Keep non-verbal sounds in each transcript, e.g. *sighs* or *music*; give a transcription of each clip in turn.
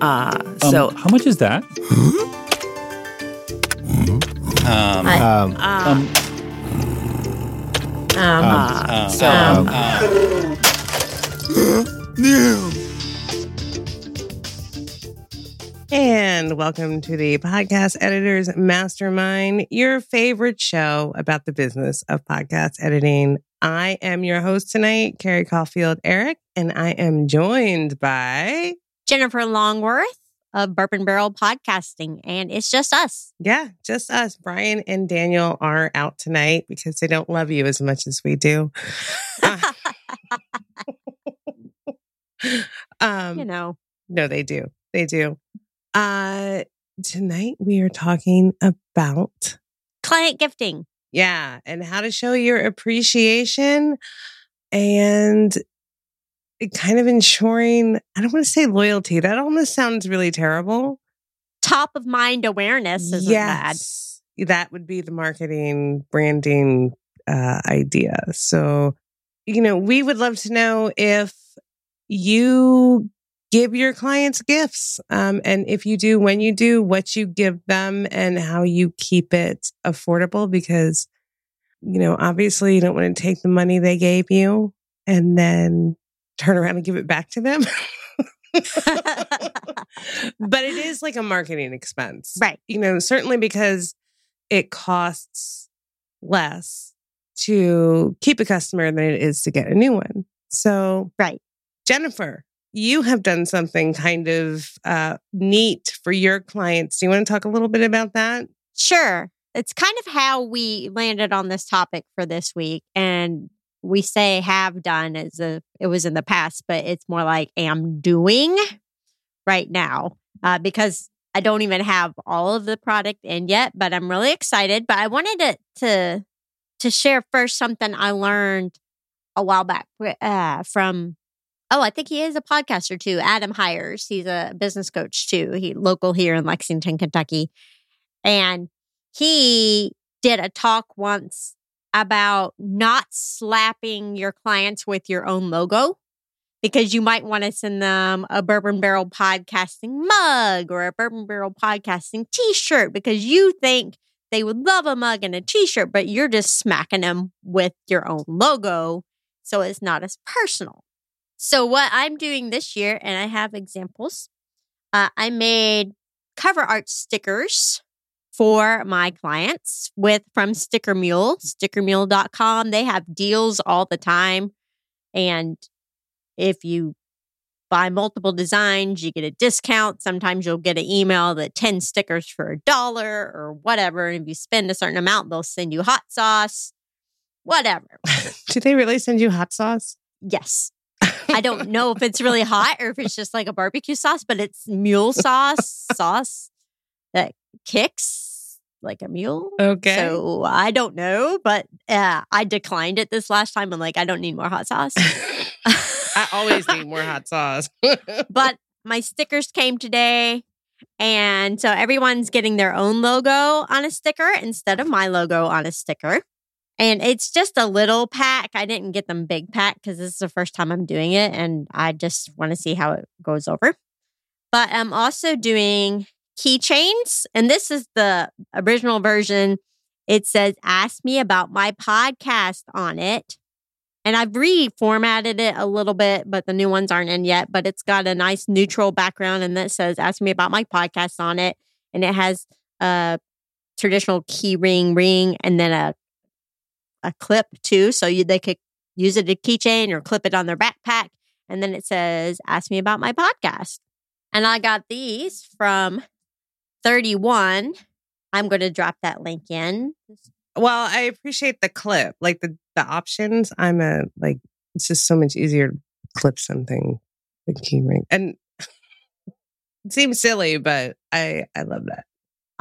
Uh, Um, so how much is that? Um, I- Um, Um, um, um, uh, so um, um, And welcome to the Podcast Editors Mastermind, your favorite show about the business of podcast editing. I am your host tonight, Carrie Caulfield Arick, and I am joined by, Jennifer Longworth of Bourbon Barrel Podcasting, and it's just us. yeah, just us. Brian and Daniel are out tonight because they don't love you as much as we do. *laughs* Uh, *laughs* um, you know, No, they do. They do. Uh tonight we are talking about client gifting. yeah, and how to show your appreciation and kind of ensuring I don't want to say loyalty. That almost sounds really terrible. Top of mind awareness bad. yes. That would be the marketing branding uh idea. So, you know, we would love to know if you give your clients gifts. Um, and if you do, when you do, what you give them and how you keep it affordable because, you know, obviously you don't want to take the money they gave you and then turn around and give it back to them. *laughs* but it is like a marketing expense. Right. You know, certainly because it costs less to keep a customer than it is to get a new one. So, Right. Jennifer, you have done something kind of uh, neat for your clients. Do you want to talk a little bit about that? Sure. It's kind of how we landed on this topic for this week. And we say have done as if it was in the past, but it's more like am doing right now uh, because I don't even have all of the product in yet, but I'm really excited. But I wanted to to, to share first something I learned a while back uh, from. Oh, I think he is a podcaster too. Adam Hires. He's a business coach too. He local here in Lexington, Kentucky. And he did a talk once about not slapping your clients with your own logo because you might want to send them a Bourbon Barrel podcasting mug or a Bourbon Barrel podcasting t shirt because you think they would love a mug and a t shirt, but you're just smacking them with your own logo. So it's not as personal. So, what I'm doing this year, and I have examples, uh, I made cover art stickers for my clients with from Sticker Mule, stickermule.com. They have deals all the time. And if you buy multiple designs, you get a discount. Sometimes you'll get an email that 10 stickers for a dollar or whatever. And if you spend a certain amount, they'll send you hot sauce, whatever. *laughs* Do they really send you hot sauce? Yes. I don't know if it's really hot or if it's just like a barbecue sauce, but it's mule sauce, *laughs* sauce kicks like a mule. Okay. So I don't know, but uh, I declined it this last time. I'm like, I don't need more hot sauce. *laughs* I always need more *laughs* hot sauce. but *laughs* my stickers came today. And so everyone's getting their own logo on a sticker instead of my logo on a sticker. And it's just a little pack. I didn't get them big pack because this is the first time I'm doing it and I just want to see how it goes over. But I'm also doing keychains. And this is the original version. It says, Ask me about my podcast on it. And I've reformatted it a little bit, but the new ones aren't in yet. But it's got a nice neutral background and that says, Ask me about my podcast on it. And it has a traditional key ring ring and then a a clip too. So you, they could use it a keychain or clip it on their backpack. And then it says, Ask me about my podcast. And I got these from 31. I'm going to drop that link in. well, I appreciate the clip, like the the options. I'm a like it's just so much easier to clip something than key ring, and *laughs* it seems silly, but I I love that.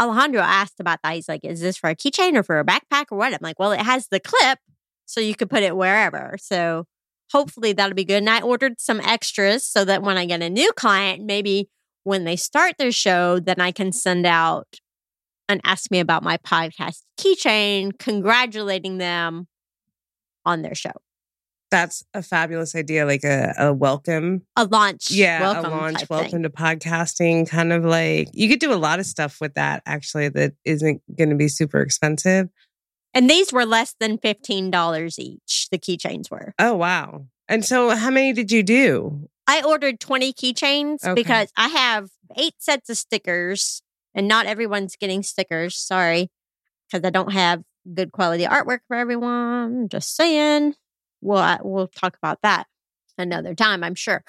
Alejandro asked about that. He's like, is this for a keychain or for a backpack or what? I'm like, well, it has the clip so you could put it wherever. So hopefully that'll be good. And I ordered some extras so that when I get a new client, maybe when they start their show, then I can send out and ask me about my podcast keychain, congratulating them on their show. That's a fabulous idea, like a, a welcome. A launch. Yeah, welcome a launch welcome thing. to podcasting. Kind of like you could do a lot of stuff with that actually that isn't going to be super expensive. And these were less than $15 each, the keychains were. Oh, wow. And so how many did you do? I ordered 20 keychains Okay. because I have eight sets of stickers and not everyone's getting stickers. Sorry. Because I don't have good quality artwork for everyone. Just saying. Well, I, we'll talk about that another time, I'm sure.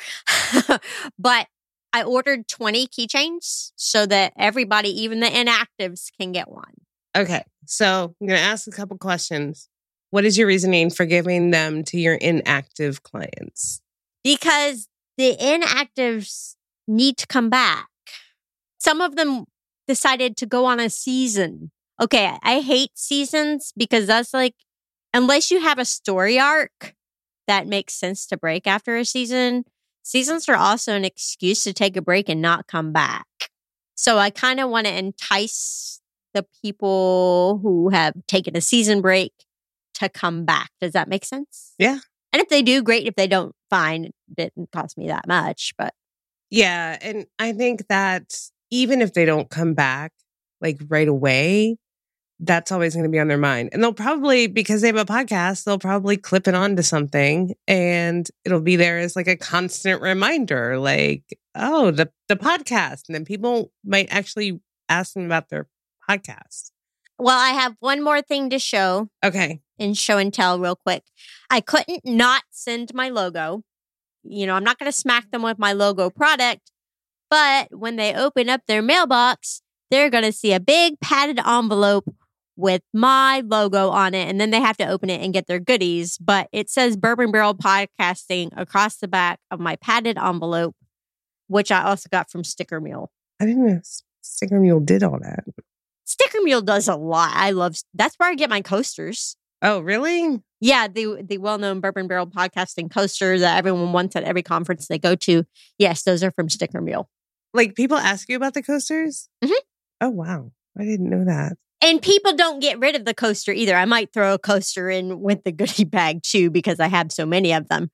*laughs* but I ordered 20 keychains so that everybody, even the inactives, can get one. Okay. So I'm going to ask a couple questions. What is your reasoning for giving them to your inactive clients? because the inactives need to come back. Some of them decided to go on a season. Okay, I hate seasons because that's like, unless you have a story arc that makes sense to break after a season, seasons are also an excuse to take a break and not come back. So I kind of want to entice the people who have taken a season break to come back. Does that make sense? Yeah. And if they do, great. If they don't, fine. It didn't cost me that much, but Yeah. And I think that even if they don't come back like right away, that's always going to be on their mind. And they'll probably, because they have a podcast, they'll probably clip it onto something and it'll be there as like a constant reminder, like, oh, the, the podcast. And then people might actually ask them about their podcast. well, I have one more thing to show Okay. in show and tell real quick. I couldn't not send my logo. You know, I'm not going to smack them with my logo product, but when they open up their mailbox, they're going to see a big padded envelope with my logo on it. And then they have to open it and get their goodies. But it says Bourbon Barrel Podcasting across the back of my padded envelope, which I also got from Sticker Mule. I didn't know Sticker Mule did all that. Sticker Mule does a lot. I love, that's where I get my coasters. Oh, really? Yeah, the the well known Bourbon Barrel podcasting coaster that everyone wants at every conference they go to. Yes, those are from Sticker Mule. Like people ask you about the coasters? Mhm. Oh, wow. I didn't know that. And people don't get rid of the coaster either. I might throw a coaster in with the goodie *laughs* bag too because I have so many of them.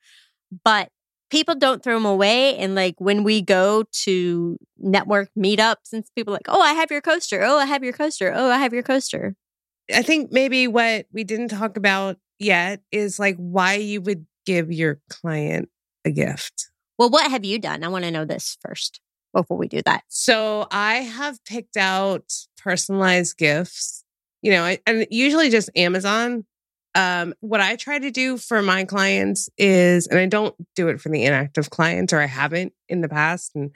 But people don't throw them away. And like when we go to network meetups and people are like, oh, I have your coaster. Oh, I have your coaster. Oh, I have your coaster. I think maybe what we didn't talk about yet is like why you would give your client a gift. Well, what have you done? I want to know this first before we do that. So I have picked out personalized gifts, you know, I, and usually just Amazon. Um, what I try to do for my clients is, and I don't do it for the inactive clients, or I haven't in the past. And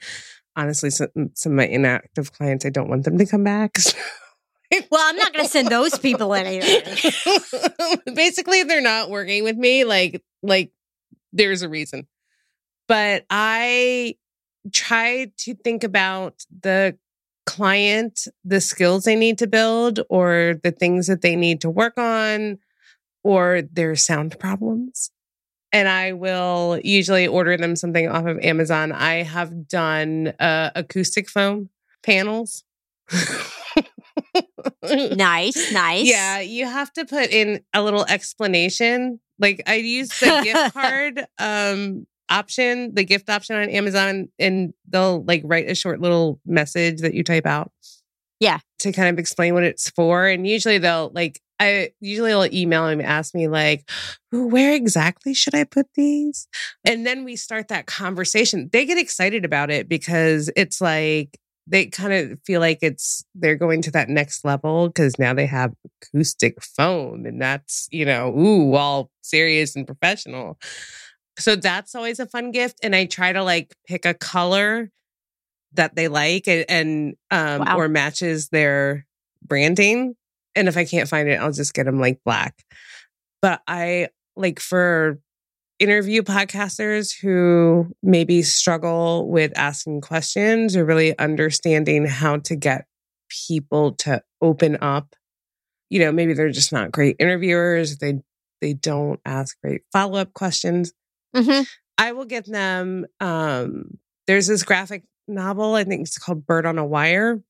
honestly, some, some of my inactive clients, I don't want them to come back. *laughs* *laughs* Well, I'm not going to send those people anything. *laughs* Basically, they're not working with me, like like there's a reason. But I try to think about the client, the skills they need to build, or the things that they need to work on, or their sound problems. And I will usually order them something off of Amazon. I have done uh, acoustic foam panels. *laughs* nice, *laughs* nice. Yeah, you have to put in a little explanation. Like I use the gift *laughs* card um option, the gift option on Amazon, and they'll like write a short little message that you type out. Yeah. To kind of explain what it's for. And usually they'll like I usually they'll email them and ask me like, where exactly should I put these? And then we start that conversation. They get excited about it because it's like they kind of feel like it's they're going to that next level because now they have acoustic foam and that's you know ooh all serious and professional so that's always a fun gift and i try to like pick a color that they like and, and um Wow. or matches their branding and if i can't find it i'll just get them like black but i like for interview podcasters who maybe struggle with asking questions or really understanding how to get people to open up. You know maybe they're just not great interviewers they they don't ask great follow-up questions. Hmm i will get them um there's this graphic novel i think it's called out on a wire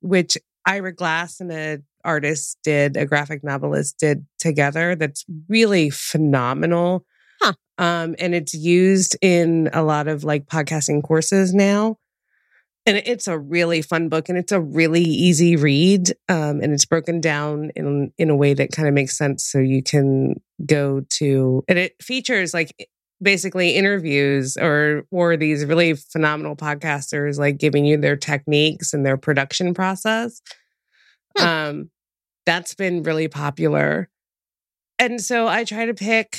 which ira glass and a artist did a graphic novelist did together that's really phenomenal Huh. Um, and it's used in a lot of like podcasting courses now. And it's a really fun book and it's a really easy read. Um, and it's broken down in, in a way that kind of makes sense. So you can go to, and it features like basically interviews or, or these really phenomenal podcasters, like giving you their techniques and their production process. Hmm. Um, that's been really popular. And so I try to pick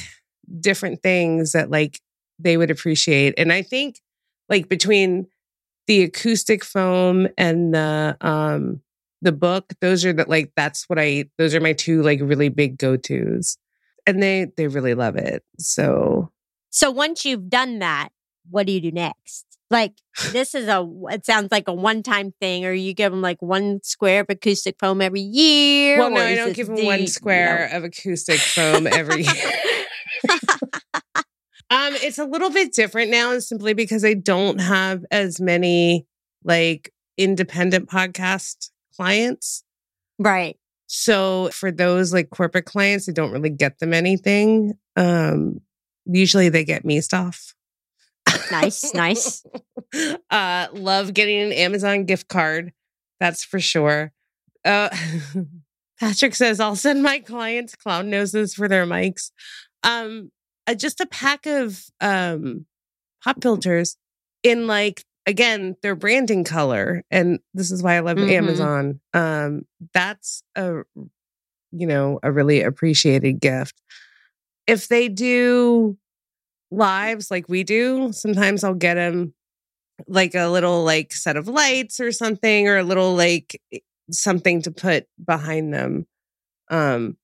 different things that like they would appreciate. And I think like between the acoustic foam and the um the book, those are the like that's what I those are my two like really big go-tos. And they they really love it. So So once you've done that, what do you do next? Like this is a it sounds like a one time thing, or you give them like one square of acoustic foam every year. well no, I don't give them one you- square of acoustic foam every year. *laughs* Um, it's a little bit different now simply because I don't have as many like independent podcast clients. right. So for those like corporate clients, I don't really get them anything. Um, usually they get me stuff. Nice, nice. *laughs* uh, love getting an Amazon gift card. That's for sure. Uh, *laughs* Patrick says I'll send my clients clown noses for their mics. Um, uh, just a pack of um pop filters in like again their branding color, and this is why I love Mhm. Amazon. Um, that's a you know a really appreciated gift. If they do lives like we do, sometimes I'll get them like a little like set of lights or something or a little like something to put behind them um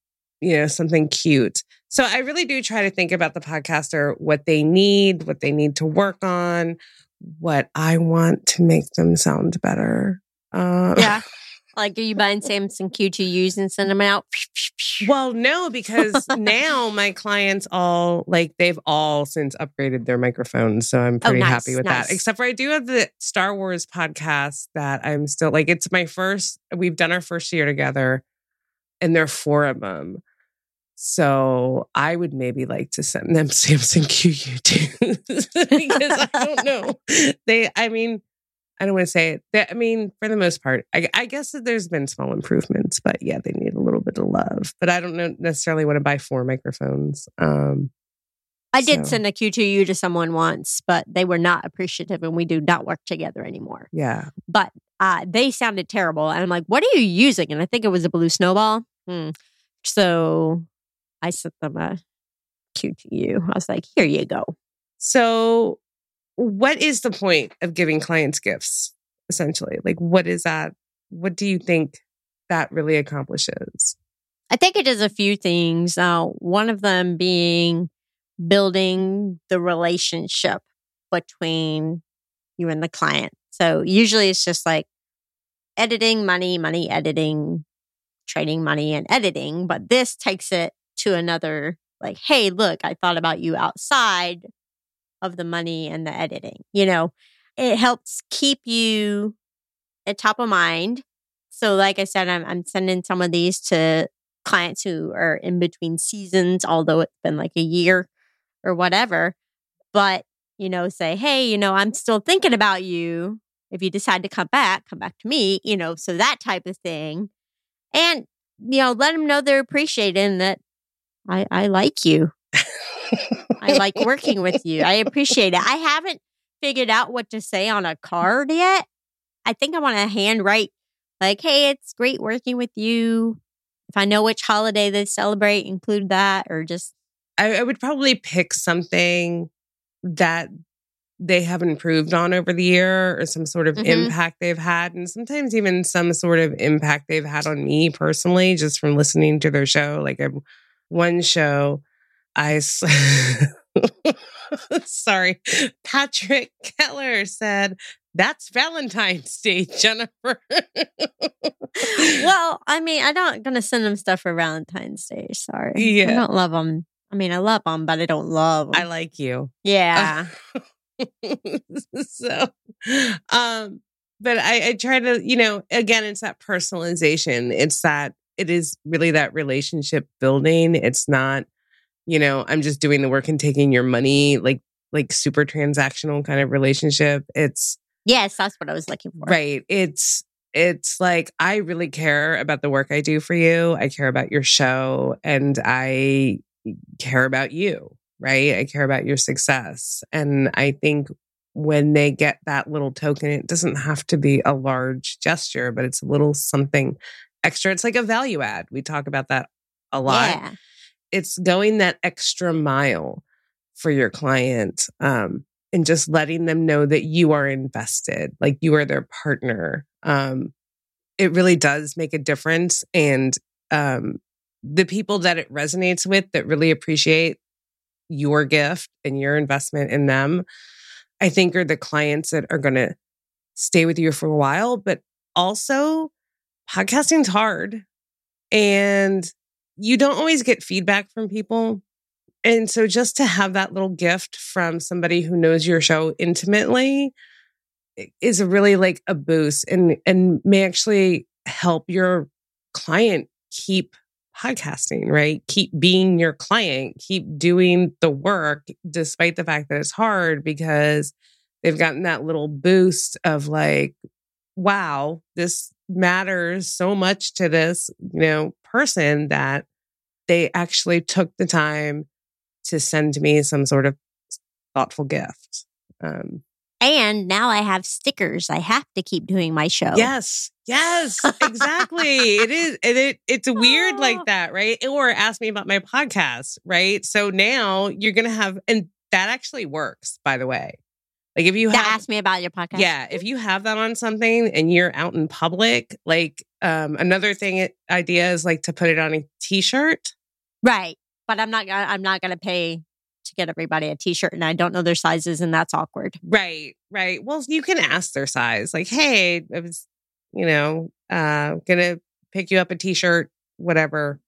you know something cute so i really do try to think about the podcaster what they need what they need to work on what i want to make them sound better uh Yeah. *laughs* *laughs* like are you buying Samson Q2Us and send them out? well no because *laughs* now my clients all like they've all since upgraded their microphones so i'm pretty Oh, nice, happy with nice. that except for i do have the star wars podcast that i'm still like it's my first we've done our first year together and there are four of them so i would maybe like to send them *laughs* samson q2 *laughs* because i don't know they i mean I don't want to say it. They- I mean, for the most part, I, I guess that there's been small improvements, but yeah, they need a little bit of love. But I don't know necessarily want to buy four microphones. Um, I did send a Q2U to someone once, but they were not appreciative and we do not work together anymore. yeah, But uh, they sounded terrible. And I'm like, what are you using? And I think it was a blue snowball. Hmm. So I sent them a Q2U. I was like, here you go. So, what is the point of giving clients gifts? Essentially, like what is that? What do you think that really accomplishes? I think it does a few things. Uh, one of them being building the relationship between you and the client. So usually it's just like editing, money, money, editing, trading money and editing. But this takes it to another like, hey, look, I thought about you outside of the money and the editing. You know, it helps keep you at top of mind. So, like I said, I'm, I'm sending some of these to clients who are in between seasons, although it's been like a year or whatever. But, you know, say, hey, you know, I'm still thinking about you. If you decide to come back, come back to me, you know, so that type of thing. And, you know, let them know they're appreciated and that I, I like you. I like working with you. I appreciate it. I haven't figured out what to say on a card yet. I think I want to handwrite, like, hey, it's great working with you. If I know which holiday they celebrate, include that or just, I, I would probably pick something that they have improved on over the year or some sort of Mhm. impact they've had and sometimes even some sort of impact they've had on me personally just from listening to their show like one show i *laughs* sorry patrick keller said that's valentine's day jennifer well, I mean, I'm not going to send them stuff for Valentine's Day. Sorry. Yeah. I don't love them. I mean, I love them, but I don't love 'em. i like you yeah. *laughs* so um but I, I try to you know again it's that personalization it's that it is really that relationship building it's not you know, I'm just doing the work and taking your money, like like super transactional kind of relationship. It's Yes, that's what I was looking for. right. It's it's like I really care about the work I do for you. I care about your show and I care about you, right? I care about your success. And I think when they get that little token, it doesn't have to be a large gesture, but it's a little something extra. It's like a value add. We talk about that a lot. Yeah. It's going that extra mile for your client um, and just letting them know that you are invested, like you are their partner. Um, it really does make a difference. And um, the people that it resonates with that really appreciate your gift and your investment in them, I think are the clients that are going to stay with you for a while. But also, podcasting's hard and you don't always get feedback from people. And so just to have that little gift from somebody who knows your show intimately is really like a boost and and may actually help your client keep podcasting, right? Keep being your client, keep doing the work despite the fact that it's hard because they've gotten that little boost of like, wow, this matters so much to this, you know, person that they actually took the time to send me some sort of thoughtful gift. Um, And now I have stickers. I have to keep doing my show. Yes, yes, *laughs* exactly. it is, and it it's weird Oh. like that, right? Or ask me about my podcast, right? So now you're gonna have, and that actually works, by the way. Like if you have, ask me about your podcast. yeah, if you have that on something and you're out in public, like um another thing idea is like to put it on a t-shirt. Right. But I'm not gonna I'm not gonna pay to get everybody a t-shirt and I don't know their sizes and that's awkward. Right, right. Well, you can ask their size. Like, hey, I was, you know, uh, gonna pick you up a t-shirt, whatever.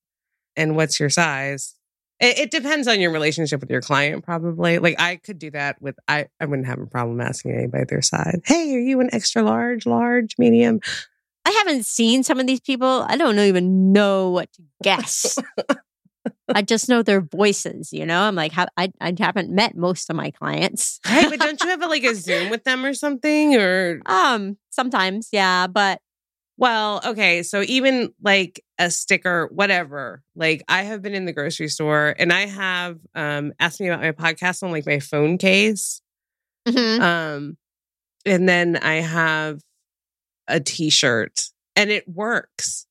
And what's your size? It, it depends on your relationship with your client, probably. Like, I could do that with. I I wouldn't have a problem asking anybody their size. Hey, are you an extra large, large, medium? I haven't seen some of these people. I don't even know what to guess. *laughs* I just know their voices, you know? I'm like, I, I haven't met most of my clients. Right, but don't you *laughs* have a, like a Zoom with them or something? Or Um, sometimes, yeah, but Well, okay. So even like a sticker, whatever. Like I have been in the grocery store and I have um asked me about my podcast on like my phone case. mhm. Um and then I have a t-shirt and it works.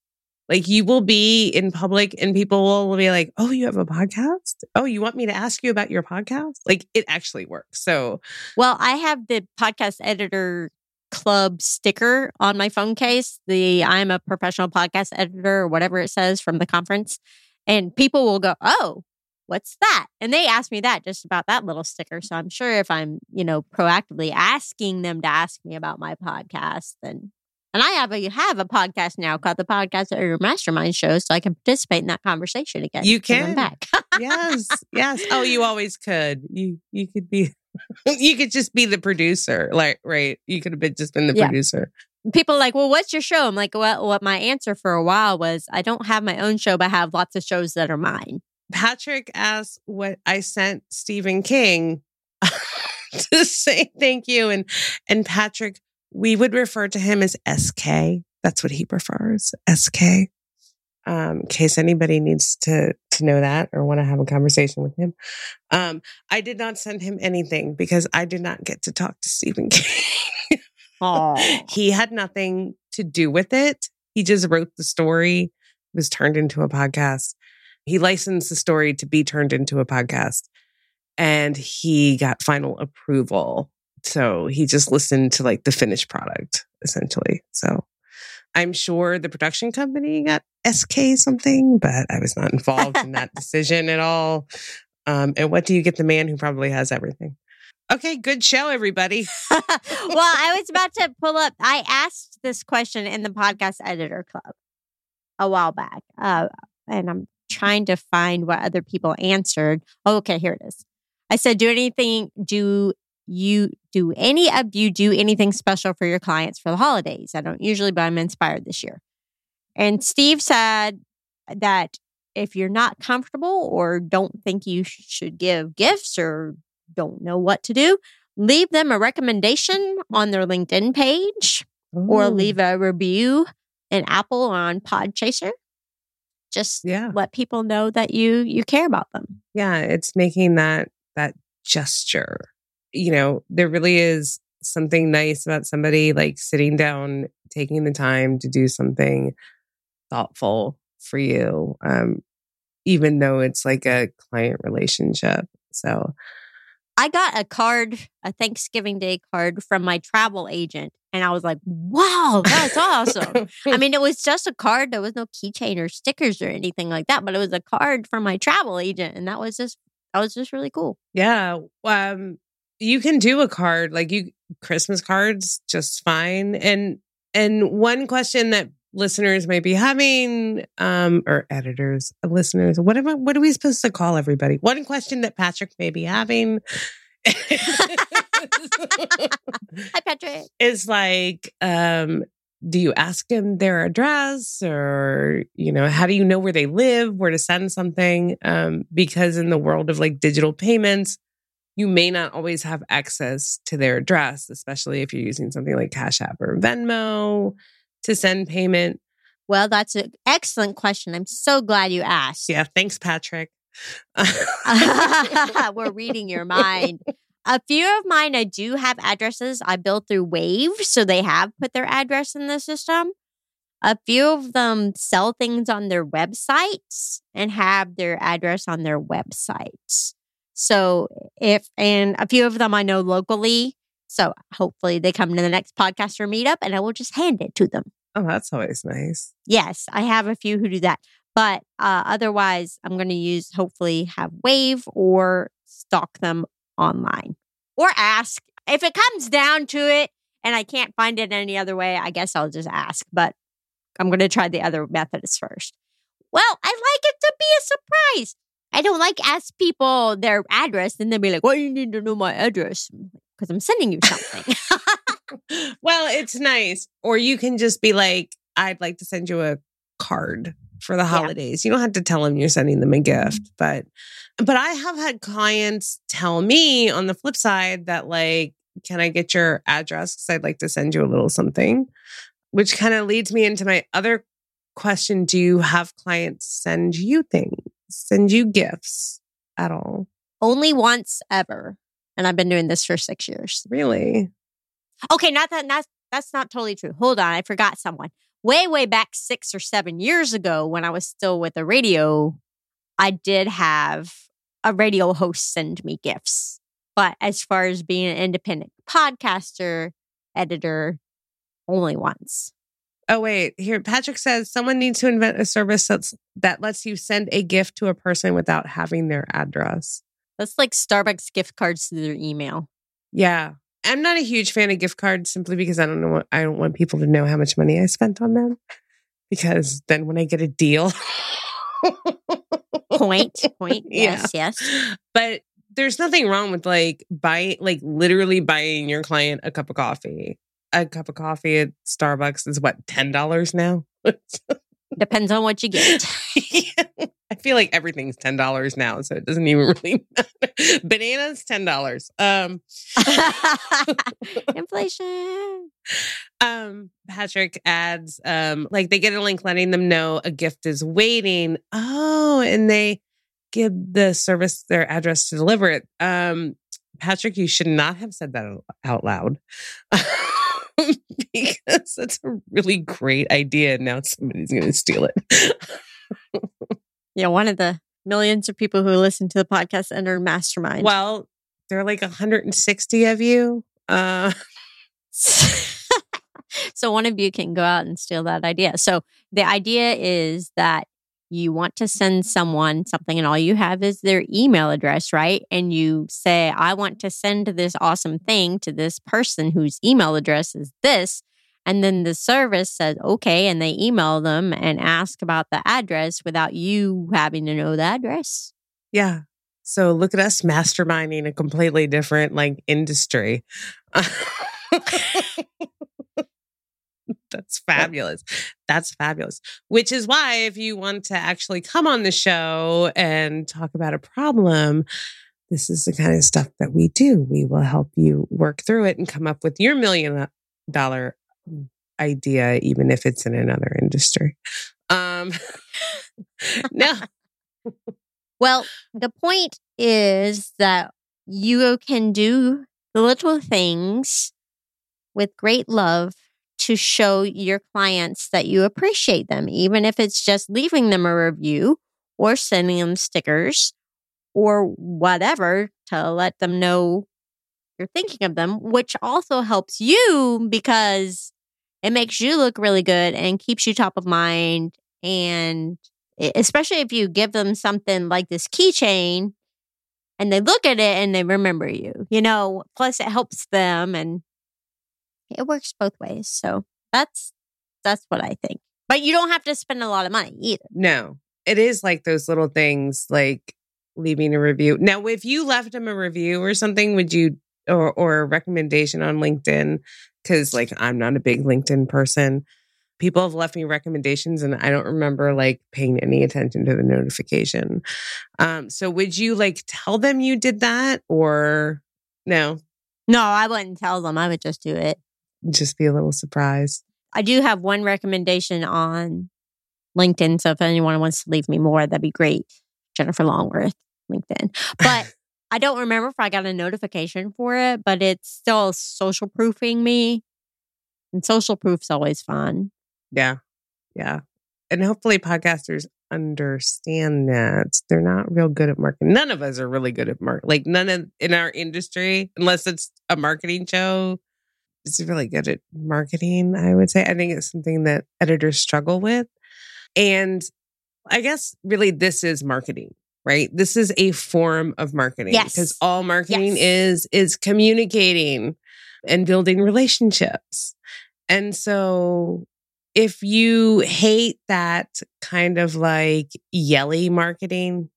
Like you will be in public and people will be like, "Oh, you have a podcast? Oh, you want me to ask you about your podcast?" Like it actually works. So, well, I have the podcast editor club sticker on my phone case. The I'm a professional podcast editor or whatever it says from the conference. And people will go, Oh, what's that? And they ask me that just about that little sticker. So I'm sure if I'm, you know, proactively asking them to ask me about my podcast, then and I have a have a podcast now called the Podcast Editor Mastermind Show, so I can participate in that conversation again. You can. back. *laughs* yes, yes. Oh, you always could. You you could be *laughs* you could just be the producer. Like right. You could have been just been the Yeah. producer. people are like, well, what's your show? I'm like, well, what my answer for a while was, I don't have my own show, but I have lots of shows that are mine. Patrick asked what I sent Stephen King *laughs* to say thank you. And and Patrick, we would refer to him as SK. That's what he prefers. SK. Um, in case anybody needs to to know that or want to have a conversation with him. Um, I did not send him anything because I did not get to talk to Stephen *laughs* King. He had nothing to do with it. He just wrote the story, it was turned into a podcast. He licensed the story to be turned into a podcast and he got final approval. So he just listened to like the finished product essentially. So I'm sure the production company got SK something, but I was not involved in that decision at all. Um, and what do you get the man who probably has everything? Okay, good show, everybody. *laughs* well, I was about to pull up. I asked this question in the podcast editor club a while back, uh, and I'm trying to find what other people answered. Oh, okay, here it is. I said, "Do anything? Do you do any of you do anything special for your clients for the holidays? I don't usually, but I'm inspired this year." And Steve said that if you're not comfortable or don't think you should give gifts or don't know what to do, leave them a recommendation on their LinkedIn page or leave a review in Apple on Podchaser. Just Yeah. let people know that you you care about them. Yeah. It's making that, that gesture. You know, there really is something nice about somebody like sitting down, taking the time to do something thoughtful for you. Um, even though it's like a client relationship. So I got a card, a Thanksgiving Day card from my travel agent, and I was like, "Wow, that's awesome!" *laughs* I mean, it was just a card. There was no keychain or stickers or anything like that, but it was a card from my travel agent, and that was just that was just really cool. Yeah. Um you can do a card like you Christmas cards just fine. And and one question that listeners might be having um or editors, listeners, what am I, what are we supposed to call everybody? One question that Patrick may be having *laughs* Hi, Patrick. is like um do you ask them their address or you know how do you know where they live where to send something um because in the world of like digital payments you may not always have access to their address especially if you're using something like cash app or venmo to send payment Well, that's an excellent question. I'm so glad you asked. yeah thanks patrick *laughs* We're *laughs* reading your mind. A few of mine, I do have addresses I built through Wave, so they have put their address in the system. A few of them sell things on their websites and have their address on their websites. So if, and a few of them I know locally. So hopefully they come to the next podcast or meetup and I will just hand it to them. oh that's always nice Yes, I have a few who do that. But uh, otherwise, I'm going to use hopefully have Wave or stalk them online or ask. If it comes down to it and I can't find it any other way, I guess I'll just ask. But I'm going to try the other methods first. Well, I like it to be a surprise. I don't like ask people their address and then be like, "Why do you need to know my address?" Because I'm sending you something. *laughs* well it's nice. Or you can just be like i'd like to send you a card for the holidays. You don't have to tell them you're sending them a gift mm-hmm. but but i have had clients tell me on the flip side that like can i get your address? Because i'd like to send you a little something which kind of leads me into my other question do you have clients send you things send you gifts at all Only once ever, and I've been doing this for six years. really Okay, not that that's that's not totally true. Hold on, I forgot someone. Way, way back six or seven years ago, when I was still with the radio, I did have a radio host send me gifts. But as far as being an independent podcaster, editor, only once. Oh wait, here Patrick says someone needs to invent a service that's that lets you send a gift to a person without having their address. That's like Starbucks gift cards to their email. Yeah. I'm not a huge fan of gift cards simply because I don't know what I don't want people to know how much money I spent on them. Because then when I get a deal Point, *laughs* point. Yeah. Yes, yes. But there's nothing wrong with like buying like literally buying your client a cup of coffee. A cup of coffee at Starbucks is what, ten dollars now? *laughs* Depends on what you get. I feel like everything's ten dollars now, so it doesn't even *laughs* really matter. Bananas, ten dollars. Um, *laughs* Inflation. um, Patrick adds, um, like they get a link letting them know a gift is waiting. Oh, and they give the service their address to deliver it. Um, Patrick, you should not have said that out loud. *laughs* because that's a really great idea. Now somebody's going to steal it. Yeah, one of the millions of people who listen to the podcast and are mastermind. Well, there are like 160 of you. Uh, *laughs* so one of you can go out and steal that idea. So the idea is that you want to send someone something and all you have is their email address, right? And you say, I want to send this awesome thing to this person whose email address is this. And then the service says, okay. And they email them and ask about the address without you having to know the address. yeah. So look at us masterminding a completely different like industry. *laughs* That's fabulous. That's fabulous. Which is why, if you want to actually come on the show and talk about a problem, this is the kind of stuff that we do. We will help you work through it and come up with your million dollar idea, even if it's in another industry. Um, *laughs* no. *laughs* Well, the point is that you can do the little things with great love to show your clients that you appreciate them, even if it's just leaving them a review or sending them stickers or whatever to let them know you're thinking of them, which also helps you because it makes you look really good and keeps you top of mind. And especially if you give them something like this keychain and they look at it and they remember you, you know, plus it helps them and it works both ways. So that's that's what I think. But you don't have to spend a lot of money either. No. It is like those little things like leaving a review. Now, if you left them a review or something, would you or or a recommendation on LinkedIn cuz like I'm not a big LinkedIn person. People have left me recommendations and I don't remember like paying any attention to the notification. Um so would you like tell them you did that or no? No, I wouldn't tell them. I would just do it. Just be a little surprised. I do have one recommendation on LinkedIn. So if anyone wants to leave me more, that'd be great. Jennifer Longworth, LinkedIn. But *laughs* I don't remember if I got a notification for it, but it's still social proofing me. And social proof's always fun. Yeah. Yeah. And hopefully podcasters understand that they're not real good at marketing. None of us are really good at marketing. Like none of in our industry, unless it's a marketing show, is really good at marketing, I would say. I think it's something that editors struggle with. And I guess really this is marketing, right? This is a form of marketing. Yes. Because all marketing Yes. is is communicating and building relationships. And so if you hate that kind of like yelly marketing,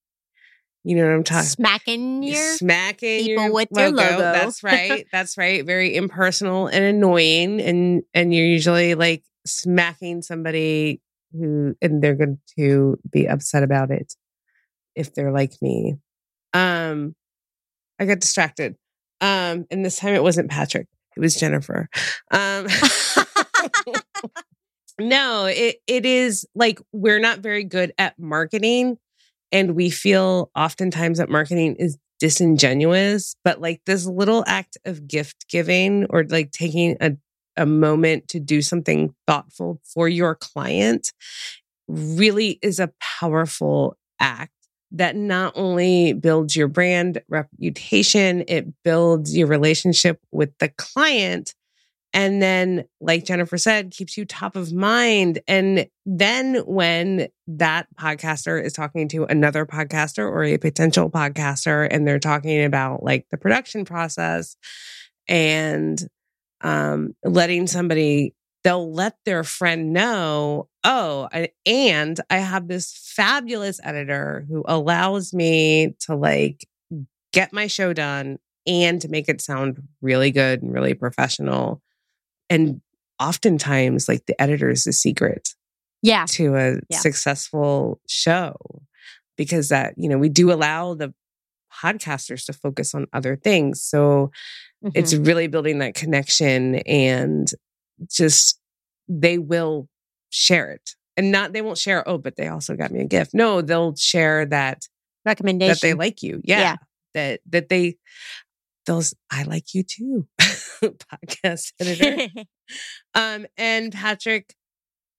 you know what I'm talking Smacking your smacking people your with your logo. logo. That's right. That's right. Very impersonal and annoying, and and you're usually like smacking somebody who, and they're going to be upset about it if they're like me. Um, I got distracted. Um, and this time it wasn't Patrick; it was Jennifer. Um. *laughs* *laughs* no, it it is like we're not very good at marketing and we feel oftentimes that marketing is disingenuous, but like this little act of gift giving or like taking a a moment to do something thoughtful for your client really is a powerful act that not only builds your brand reputation, it builds your relationship with the client. And then, like Jennifer said, keeps you top of mind. And then when that podcaster is talking to another podcaster or a potential podcaster, and they're talking about like the production process and um, letting somebody, they'll let their friend know, oh, and I have this fabulous editor who allows me to like get my show done and to make it sound really good and really professional. And oftentimes, like the editor is the secret yeah. to a Yeah. successful show because that, you know, we do allow the podcasters to focus on other things. So it's Mhm. really building that connection and just they will share it. And not they won't share, oh, but they also got me a gift. No, they'll share that recommendation. that they like you. Yeah. Yeah. That that they those I like you too. *laughs* Podcast editor. *laughs* Um, and Patrick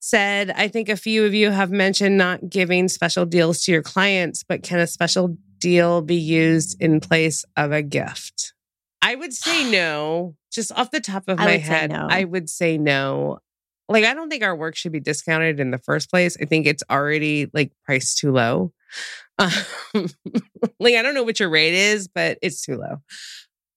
said, I think a few of you have mentioned not giving special deals to your clients, but can a special deal be used in place of a gift? I would say *sighs* no. Just off the top of I my head, no. I would say no. Like, I don't think our work should be discounted in the first place. I think it's already like priced too low. *laughs* Um, like, I don't know what your rate is, but it's too low.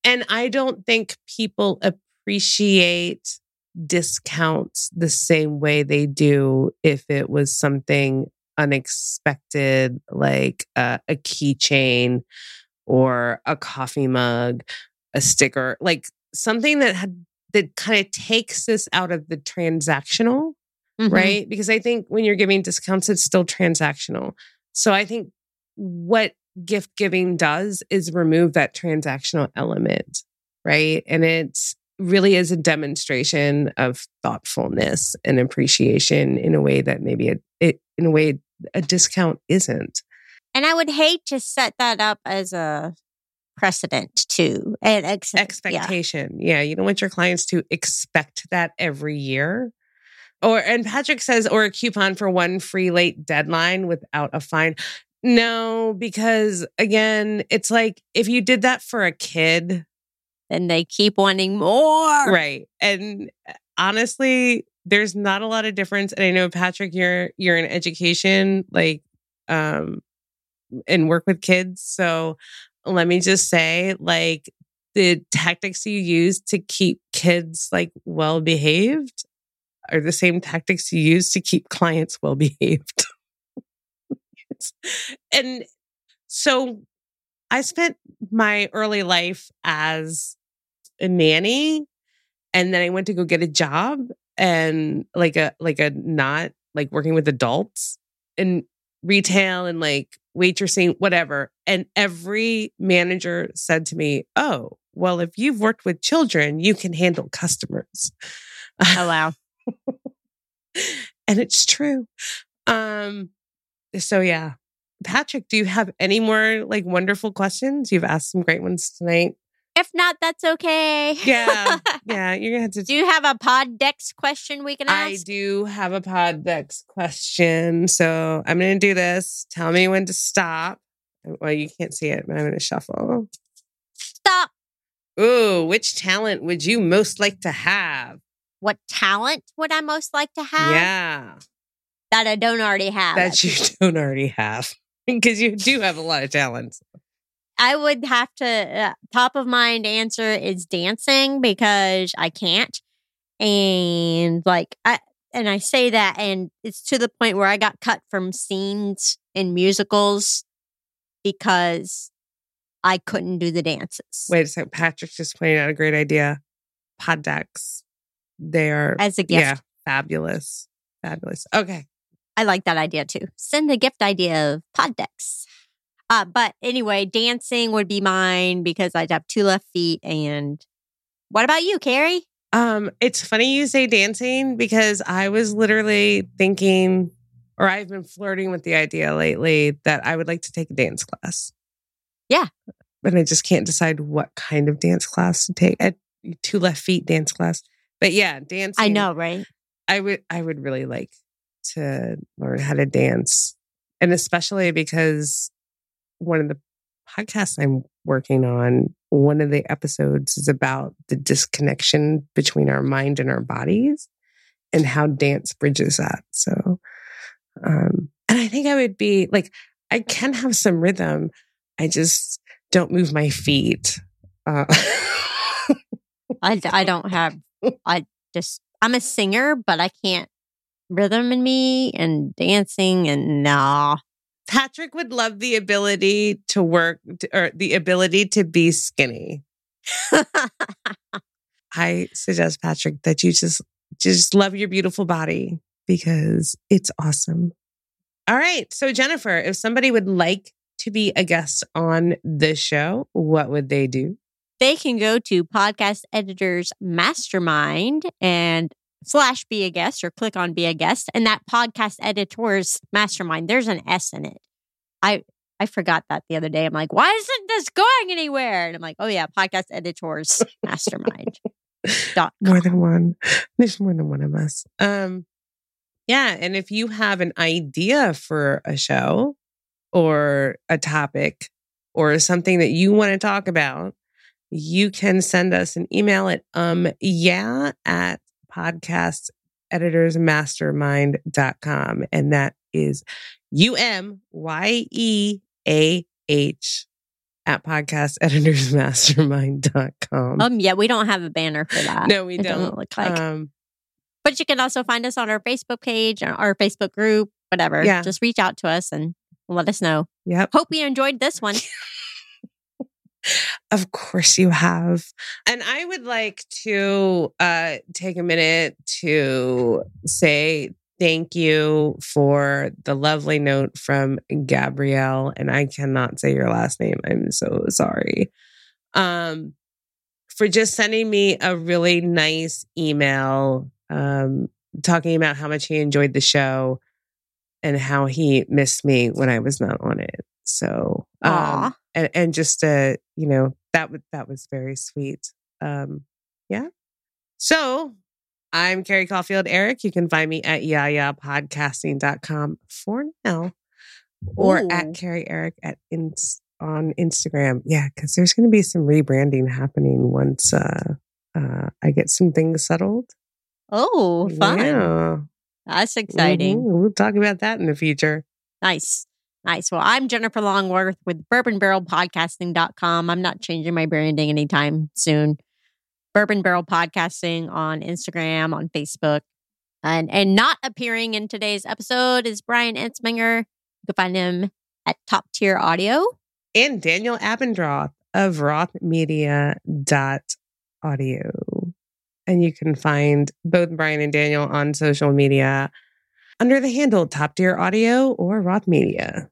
And I don't think people appreciate discounts the same way they do if it was something unexpected, like uh, a keychain or a coffee mug, a sticker, like something that had that kind of takes this out of the transactional, Mhm. right? Because I think when you're giving discounts, it's still transactional. So I think what gift giving does is remove that transactional element, right? And it's really is a demonstration of thoughtfulness and appreciation in a way that maybe it, it in a way a discount isn't. And I would hate to set that up as a precedent too. And ex- yeah. expectation. Yeah. you don't want your clients to expect that every year. Or and Patrick says, or a coupon for one free late deadline without a fine. No, because again, it's like if you did that for a kid, Then they keep wanting more. right? And uh, honestly, there's not a lot of difference. And I know Patrick, you're you're in education, like um and work with kids. So let me just say, like the tactics you use to keep kids like well behaved are the same tactics you use to keep clients well behaved. *laughs* *laughs* and so I spent my early life as a nanny and then I went to go get a job and like a like a not like working with adults in retail and like waitressing whatever and every manager said to me oh well if you've worked with children you can handle customers Oh wow. *laughs* and it's true um so yeah patrick do you have any more like wonderful questions you've asked some great ones tonight If not, that's okay. yeah *laughs* yeah you're gonna have to Do you have a pod dex question we can ask? I do have a pod dex question. So I'm going to do this. Tell me when to stop. Oh, well, you can't see it, but I'm going to shuffle. Stop. Ooh, which talent would you most like to have? What talent would I most like to have yeah, that I don't already have? that you *laughs* don't already have. Because you do have a lot of talents. I would have to uh, top of mind answer is dancing because I can't. And like I and I say that and it's to the point where I got cut from scenes in musicals because I couldn't do the dances. Wait a second. Patrick just pointed out a great idea. Pod decks. They are, As a gift. yeah, fabulous. Fabulous. Okay. I like that idea too. Send a gift idea of pod decks. Uh, but anyway, dancing would be mine because I'd have two left feet. And what about you, Carrie? Um, it's funny you say dancing because I was literally thinking, or I've been flirting with the idea lately that I would like to take a dance class. Yeah. But I just can't decide what kind of dance class to take. At two left feet dance class. But yeah, dancing. I know, right? I would I would really like to learn how to dance. And especially because one of the podcasts I'm working on, one of the episodes is about the disconnection between our mind and our bodies and how dance bridges that. So um and I think I would be like I can have some rhythm. I just don't move my feet. Uh, I, I *laughs* don't have, I just, I'm a singer, but I can't rhythm in me and dancing and nah. Patrick would love the ability to work to, or the ability to be skinny. *laughs* I suggest Patrick that you just just love your beautiful body because it's awesome. All right, so Jennifer, if somebody would like to be a guest on the show, what would they do? they can go to podcast editors mastermind and slash be a guest or click on be a guest and that podcast editors mastermind there's an s in it i i forgot that the other day i'm like why isn't this going anywhere and i'm like oh yeah podcast editors mastermind *laughs* dot More than one. There's more than one of us. Um, yeah, and if you have an idea for a show or a topic or something that you want to talk about, you can send us an email at um yeah at podcast editorsmastermind.com and that is u m y e a h at podcast editorsmastermind.com. um yeah we don't have a banner for that no, we It doesn't don't. look like um but you can also find us on our facebook page or our facebook group whatever Yeah. just reach out to us and let us know yep. hope you enjoyed this one *laughs* Of course you have. And I would like to uh, take a minute to say thank you for the lovely note from Gabrielle. And I cannot say your last name. I'm so sorry. Um, for just sending me a really nice email um, talking about how much he enjoyed the show and how he missed me when I was not on it. So, um, and, and just uh, you know, that was that was very sweet. Um, yeah. So I'm Carrie Caulfield Arick You can find me at yayapodcasting.com for now. Or Ooh. at Carrie Arick at ins- on Instagram. Yeah, because there's gonna be some rebranding happening once uh uh I get some things settled. Oh, fun. Yeah. That's exciting. Mhm. We'll talk about that in the future. Nice. Nice. Well, I'm Jennifer Longworth with Bourbon Barrel Podcasting.com. I'm not changing my branding anytime soon. Bourbon Barrel Podcasting on Instagram, on Facebook. And and not appearing in today's episode is Brian Ensminger. You can find him at Top Tier Audio. And Daniel Abendroth of rothmedia.audio. And you can find both Brian and Daniel on social media under the handle Top Tier Audio or Roth Media.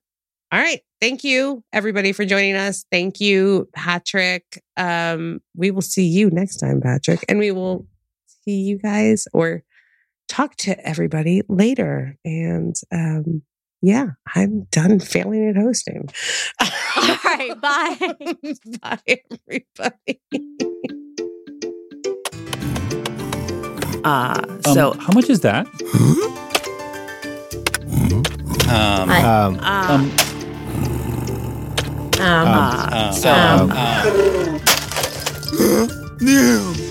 All right. Thank you, everybody, for joining us. Thank you, Patrick. Um, we will see you next time, Patrick. And we will see you guys or talk to everybody later. And um, yeah, I'm done failing at hosting. All right. Bye. *laughs* Bye, everybody. Uh, Um, so, how much is that? Um, I- Um, uh, Um, um, um, um, so, um, um, um,